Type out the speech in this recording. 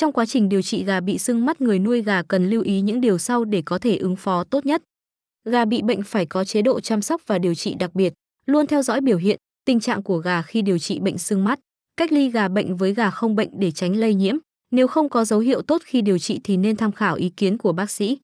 Trong quá trình điều trị gà bị sưng mắt người nuôi gà cần lưu ý những điều sau để có thể ứng phó tốt nhất. Gà bị bệnh phải có chế độ chăm sóc và điều trị đặc biệt, luôn theo dõi biểu hiện, tình trạng của gà khi điều trị bệnh sưng mắt, cách ly gà bệnh với gà không bệnh để tránh lây nhiễm. Nếu không có dấu hiệu tốt khi điều trị thì nên tham khảo ý kiến của bác sĩ.